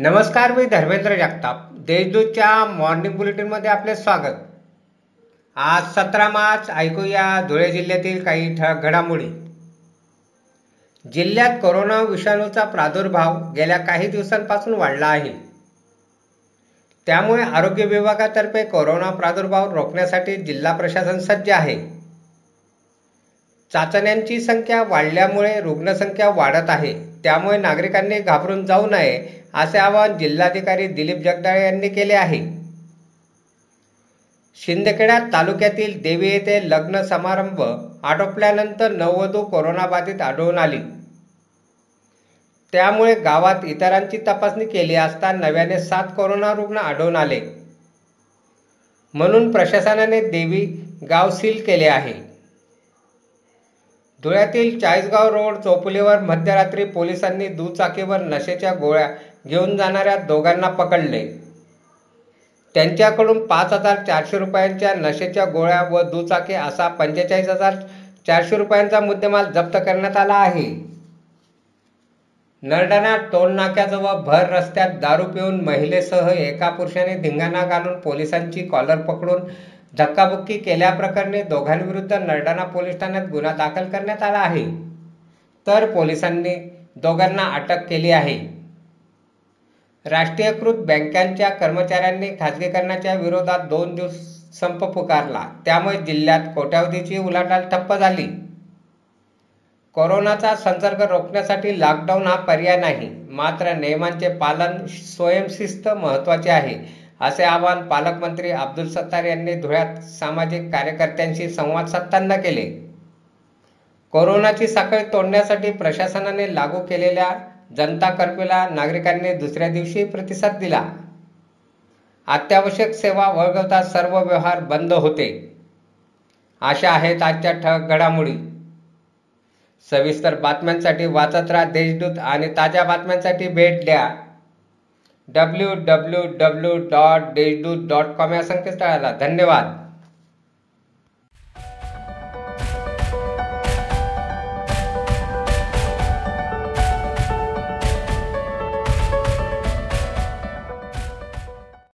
नमस्कार मी धर्मेंद्र जगताप. देशदूतच्या मॉर्निंग बुलेटिनमध्ये आपले स्वागत. आज सतरा मार्च ऐकूया धुळे जिल्ह्यातील काही ठळक घडामोडी. जिल्ह्यात कोरोना विषाणूचा प्रादुर्भाव गेल्या काही दिवसांपासून वाढला आहे. त्यामुळे आरोग्य विभागातर्फे कोरोना प्रादुर्भाव रोखण्यासाठी जिल्हा प्रशासन सज्ज आहे. चाचण्यांची संख्या वाढल्यामुळे रुग्णसंख्या वाढत आहे. त्यामुळे नागरिकांनी घाबरून जाऊ नये असे आवाहन जिल्हाधिकारी दिलीप जगदाळे यांनी केले आहे. शिंदखेडा तालुक्यातील देवी येथे लग्न समारंभ आटोपल्यानंतर नववधू कोरोनाबाधित आढळून आली. त्यामुळे गावात इतरांची तपासणी केली असता नव्याने सात कोरोना रुग्ण आढळून आले. म्हणून प्रशासनाने देवी गाव सील केले आहे. धुळ्यातील चाळीसगाव रोड चौफुलीवर मध्यरात्री पोलिसांनी दुचाकीवर नशेच्या गोळ्या घेऊन जाणाऱ्या दोघांना पकडले. त्यांच्याकडून पाच हजार चारशे रुपयांच्या नशेच्या गोळ्या व दुचाकी असा पंचेचाळीस हजार चारशे रुपयांचा मुद्देमाल जप्त करण्यात आला आहे. नरडाणा टोलनाक्याजवळ भर रस्त्यात दारू पिऊन महिलेसह एका पुरुषाने धिंगाणा घालून पोलिसांची कॉलर पकडून धक्काबुक्की केल्याप्रकरणी दोघांविरुद्ध नरडाणा पोलीस ठाण्यात गुन्हा दाखल करण्यात आला आहे. तर पोलिसांनी दोघांना अटक केली आहे. राष्ट्रीयकृत बँकांच्या कर्मचाऱ्यांनी खाजगीकरणाच्या विरोधात दोन दिवस संप पुकारला. त्यामुळे जिल्ह्यात कोट्यावधीची उलाढाल ठप्प झाली. कोरोनाचा संसर्ग रोखण्यासाठी लॉकडाऊन हा पर्याय नाही. मात्र नियमांचे पालन स्वयंशिस्त महत्त्वाचे आहे. असे आवाहन पालकमंत्री अब्दुल सत्तार यांनी धुळ्यात सामाजिक कार्यकर्त्यांशी संवाद साधताना केले. कोरोनाची साखळी तोडण्यासाठी प्रशासनाने लागू केलेल्या जनता कर्फ्यूला नागरिकांनी दुसऱ्या दिवशी प्रतिसाद दिला. अत्यावश्यक सेवा वळगवता सर्व व्यवहार बंद होते. अशा आहेत आजच्या ठळक घडामोडी. सविस्तर बातम्यांसाठी वाचत राहा देशदूत आणि ताज्या बातम्यांसाठी भेट द्या. W W W dot Deshdoot dot com या संकेतस्थळाला. धन्यवाद.